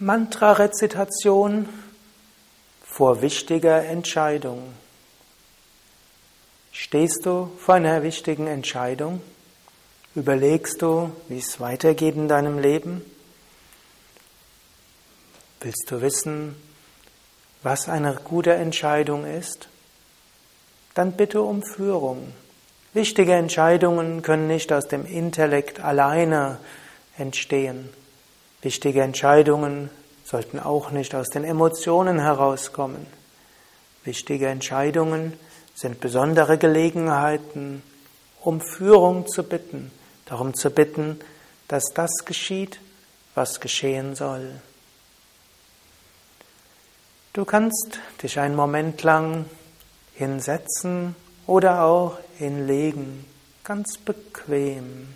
Mantra-Rezitation vor wichtiger Entscheidung. Stehst du vor einer wichtigen Entscheidung? Überlegst du, wie es weitergeht in deinem Leben? Willst du wissen, was eine gute Entscheidung ist? Dann bitte um Führung. Wichtige Entscheidungen können nicht aus dem Intellekt alleine entstehen. Wichtige Entscheidungen sollten auch nicht aus den Emotionen herauskommen. Wichtige Entscheidungen sind besondere Gelegenheiten, um Führung zu bitten, darum zu bitten, dass das geschieht, was geschehen soll. Du kannst dich einen Moment lang hinsetzen oder auch hinlegen, ganz bequem.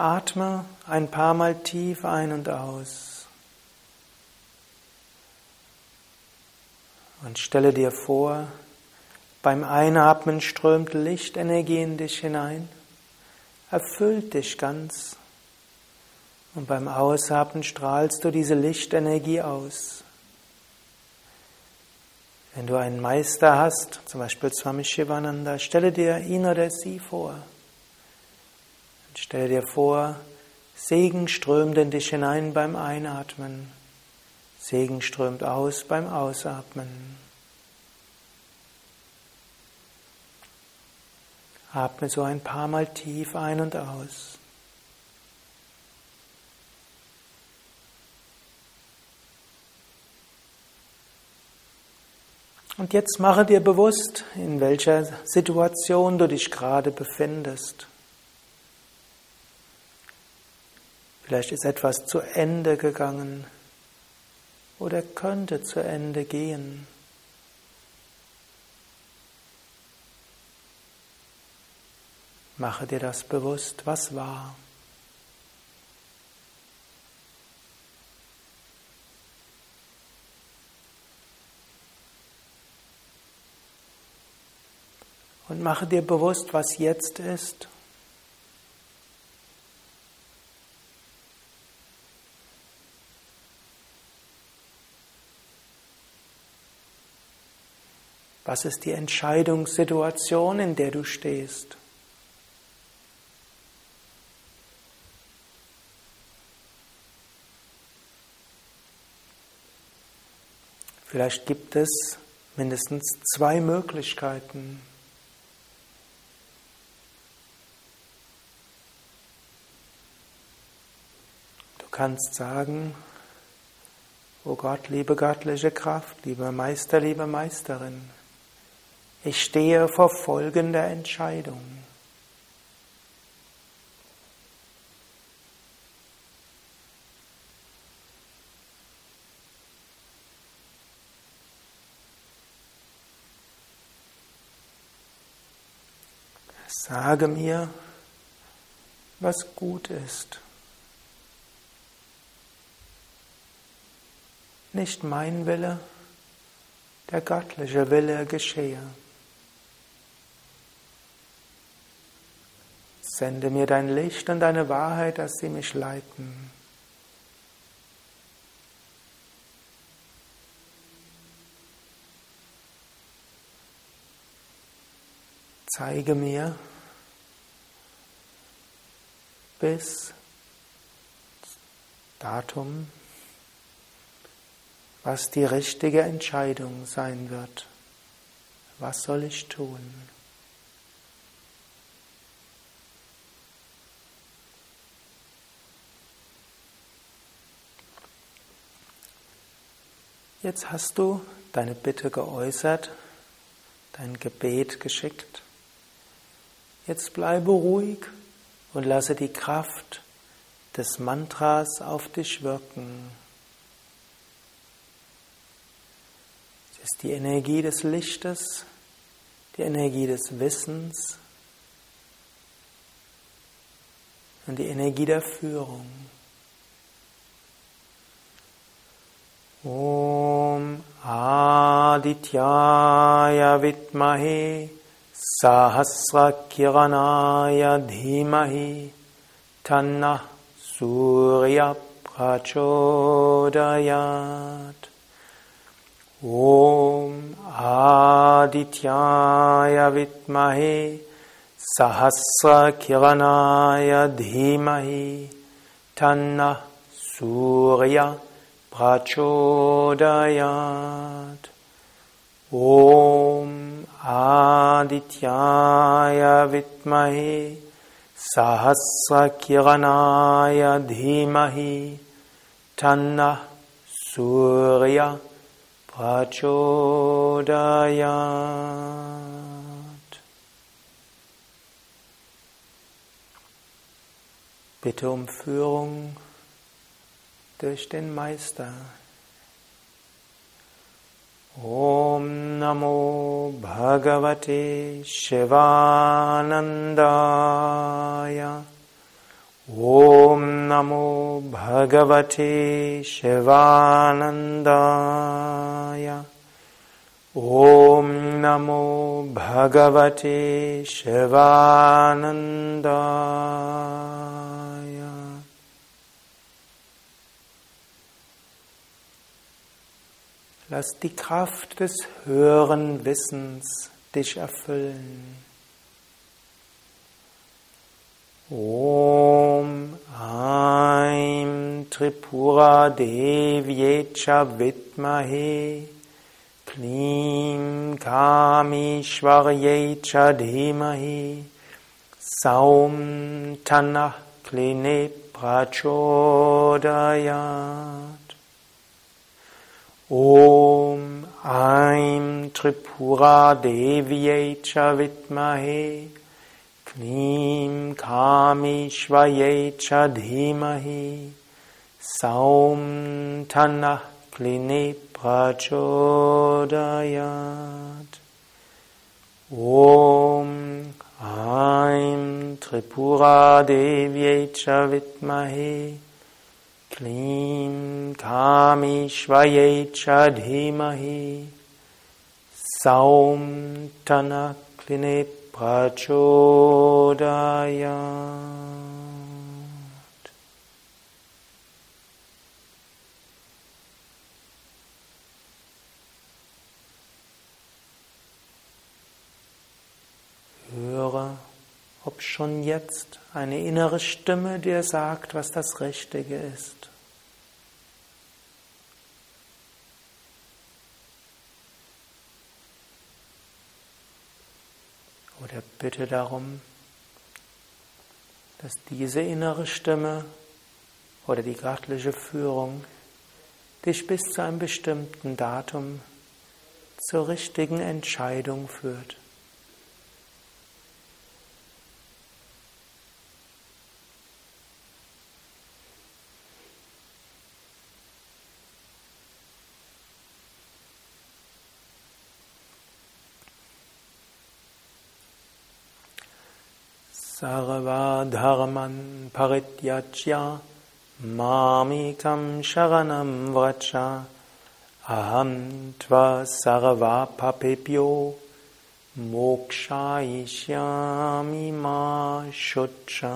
Atme ein paar Mal tief ein und aus. Und stelle dir vor, beim Einatmen strömt Lichtenergie in dich hinein, erfüllt dich ganz. Und beim Ausatmen strahlst du diese Lichtenergie aus. Wenn du einen Meister hast, zum Beispiel Swami Shivananda, stelle dir ihn oder sie vor. Stell dir vor, Segen strömt in dich hinein beim Einatmen. Segen strömt aus beim Ausatmen. Atme so ein paar Mal tief ein und aus. Und jetzt mache dir bewusst, in welcher Situation du dich gerade befindest. Vielleicht ist etwas zu Ende gegangen oder könnte zu Ende gehen. Mache dir das bewusst, was war. Und mache dir bewusst, was jetzt ist. Was ist die Entscheidungssituation, in der du stehst? Vielleicht gibt es mindestens zwei Möglichkeiten. Du kannst sagen, O Gott, liebe göttliche Kraft, lieber Meister, liebe Meisterin, ich stehe vor folgender Entscheidung. Sage mir, was gut ist. Nicht mein Wille, der göttliche Wille geschehe. Sende mir dein Licht und deine Wahrheit, dass sie mich leiten. Zeige mir bis Datum, was die richtige Entscheidung sein wird. Was soll ich tun? Jetzt hast du deine Bitte geäußert, dein Gebet geschickt. Jetzt bleibe ruhig und lasse die Kraft des Mantras auf dich wirken. Es ist die Energie des Lichtes, die Energie des Wissens und die Energie der Führung. ॐ आदित्याय विद्महे Sahasrakiranaya Dhimahi Tanna Surya Prachodayat Om Adityaya Vitmahe Sahasrakiranaya Dhimahi Tanna Om Adityaya Vitmahe Sahasrakiranaya Dhimahi Tanna Surya Prachodayat Bitte um Führung durch den Meister. Om नमो भगवते शिवानन्दाय। ॐ नमो भगवते शिवानन्दाय। ॐ नमो भगवते शिवानन्दाय। Lass die Kraft des höheren Wissens dich erfüllen. Om Aim Tripura Devyecha Vidmahe Klim Kamishwaryecha Dhimahi Saum Tanah Kline Prachodayat Om Aim Tripura Devyai Cha Vitmahe Knim Kamishvayai Cha Dhimahi Saum Tanah Klini Prachodayat. Om Aim Tripura Devyai Cha Vitmahe Klim Kamishvaye Chadhimahi Saum Tanakline Prachodayat ob schon jetzt eine innere Stimme dir sagt, was das Richtige ist. Oder bitte darum, dass diese innere Stimme oder die göttliche Führung dich bis zu einem bestimmten Datum zur richtigen Entscheidung führt. Sarvadharman parityajya mamikam sharanam vracha aham tva sarvapapebhyo mokshayishyami ma shucha